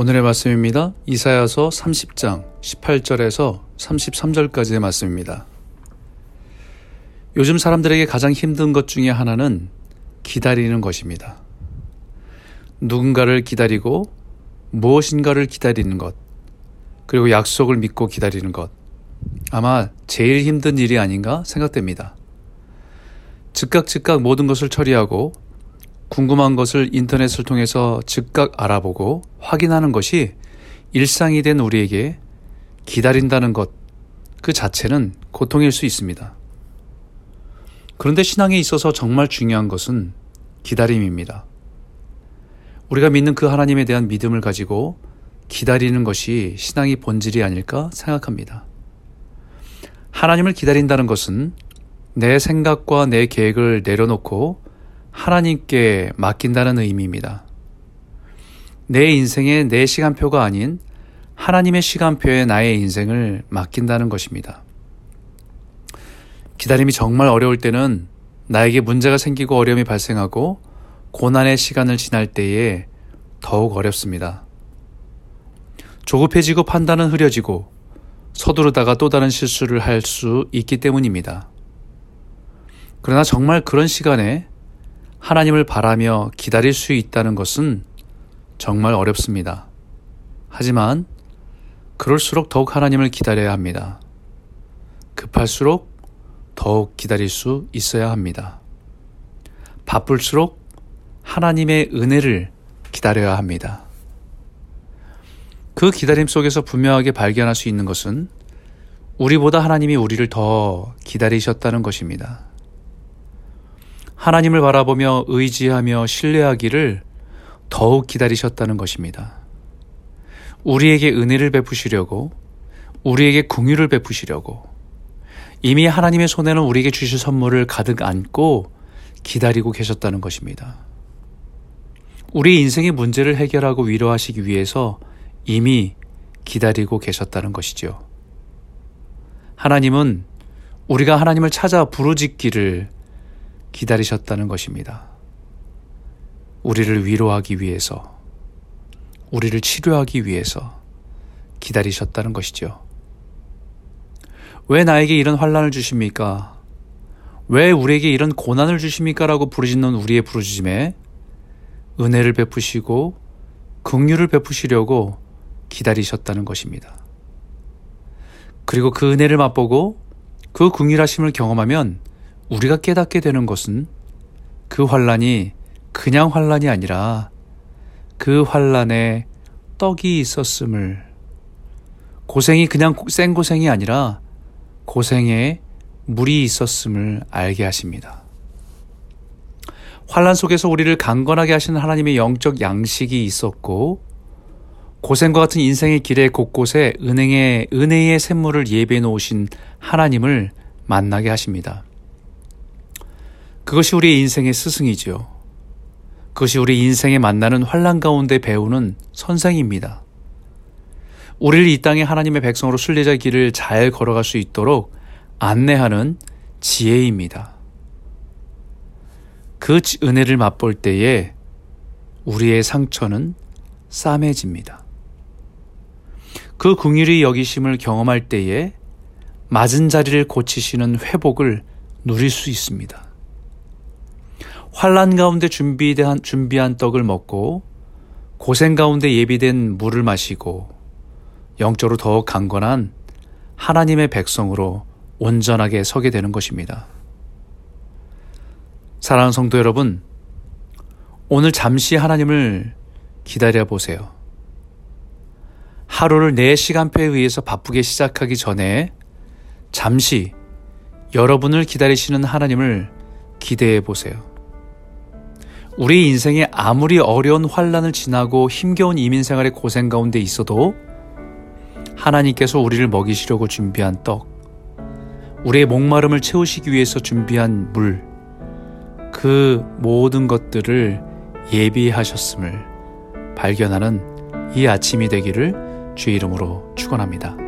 오늘의 말씀입니다. 이사야서 30장 18절에서 33절까지의 말씀입니다. 요즘 사람들에게 가장 힘든 것 중에 하나는 기다리는 것입니다. 누군가를 기다리고 무엇인가를 기다리는 것, 그리고 약속을 믿고 기다리는 것. 아마 제일 힘든 일이 아닌가 생각됩니다. 즉각 즉각 모든 것을 처리하고 궁금한 것을 인터넷을 통해서 즉각 알아보고 확인하는 것이 일상이 된 우리에게 기다린다는 것 그 자체는 고통일 수 있습니다. 그런데 신앙에 있어서 정말 중요한 것은 기다림입니다. 우리가 믿는 그 하나님에 대한 믿음을 가지고 기다리는 것이 신앙의 본질이 아닐까 생각합니다. 하나님을 기다린다는 것은 내 생각과 내 계획을 내려놓고 하나님께 맡긴다는 의미입니다. 내 인생의 내 시간표가 아닌 하나님의 시간표에 나의 인생을 맡긴다는 것입니다. 기다림이 정말 어려울 때는 나에게 문제가 생기고 어려움이 발생하고 고난의 시간을 지날 때에 더욱 어렵습니다. 조급해지고 판단은 흐려지고 서두르다가 또 다른 실수를 할 수 있기 때문입니다. 그러나 정말 그런 시간에 하나님을 바라며 기다릴 수 있다는 것은 정말 어렵습니다. 하지만 그럴수록 더욱 하나님을 기다려야 합니다. 급할수록 더욱 기다릴 수 있어야 합니다. 바쁠수록 하나님의 은혜를 기다려야 합니다. 그 기다림 속에서 분명하게 발견할 수 있는 것은 우리보다 하나님이 우리를 더 기다리셨다는 것입니다. 하나님을 바라보며 의지하며 신뢰하기를 더욱 기다리셨다는 것입니다. 우리에게 은혜를 베푸시려고, 우리에게 궁유를 베푸시려고, 이미 하나님의 손에는 우리에게 주실 선물을 가득 안고 기다리고 계셨다는 것입니다. 우리 인생의 문제를 해결하고 위로하시기 위해서 이미 기다리고 계셨다는 것이죠. 하나님은 우리가 하나님을 찾아 부르짖기를 기다리셨다는 것입니다. 우리를 위로하기 위해서, 우리를 치료하기 위해서 기다리셨다는 것이죠. 왜 나에게 이런 환란을 주십니까? 왜 우리에게 이런 고난을 주십니까? 라고 부르짖는 우리의 부르짖음에 은혜를 베푸시고 긍휼을 베푸시려고 기다리셨다는 것입니다. 그리고 그 은혜를 맛보고 그 긍휼하심을 경험하면 우리가 깨닫게 되는 것은 그 환란이 그냥 환란이 아니라 그 환란에 떡이 있었음을 고생이 그냥 생 고생이 아니라 고생에 물이 있었음을 알게 하십니다. 환란 속에서 우리를 강건하게 하시는 하나님의 영적 양식이 있었고 고생과 같은 인생의 길의 곳곳에 은행의 은혜의 샘물을 예배해 놓으신 하나님을 만나게 하십니다. 그것이 우리의 인생의 스승이지요. 그것이 우리 인생에 만나는 환란 가운데 배우는 선생입니다. 우리를 이 땅에 하나님의 백성으로 순례자 길을 잘 걸어갈 수 있도록 안내하는 지혜입니다. 그 은혜를 맛볼 때에 우리의 상처는 싸매집니다. 그 궁일의 여기심을 경험할 때에 맞은 자리를 고치시는 회복을 누릴 수 있습니다. 환란 가운데 준비한 준비한 떡을 먹고 고생 가운데 예비된 물을 마시고 영적으로 더욱 강건한 하나님의 백성으로 온전하게 서게 되는 것입니다. 사랑하는 성도 여러분, 오늘 잠시 하나님을 기다려 보세요. 하루를 내 시간표에 의해서 바쁘게 시작하기 전에 잠시 여러분을 기다리시는 하나님을 기대해 보세요. 우리 인생에 아무리 어려운 환란을 지나고 힘겨운 이민 생활의 고생 가운데 있어도 하나님께서 우리를 먹이시려고 준비한 떡, 우리의 목마름을 채우시기 위해서 준비한 물, 그 모든 것들을 예비하셨음을 발견하는 이 아침이 되기를 주의 이름으로 축원합니다.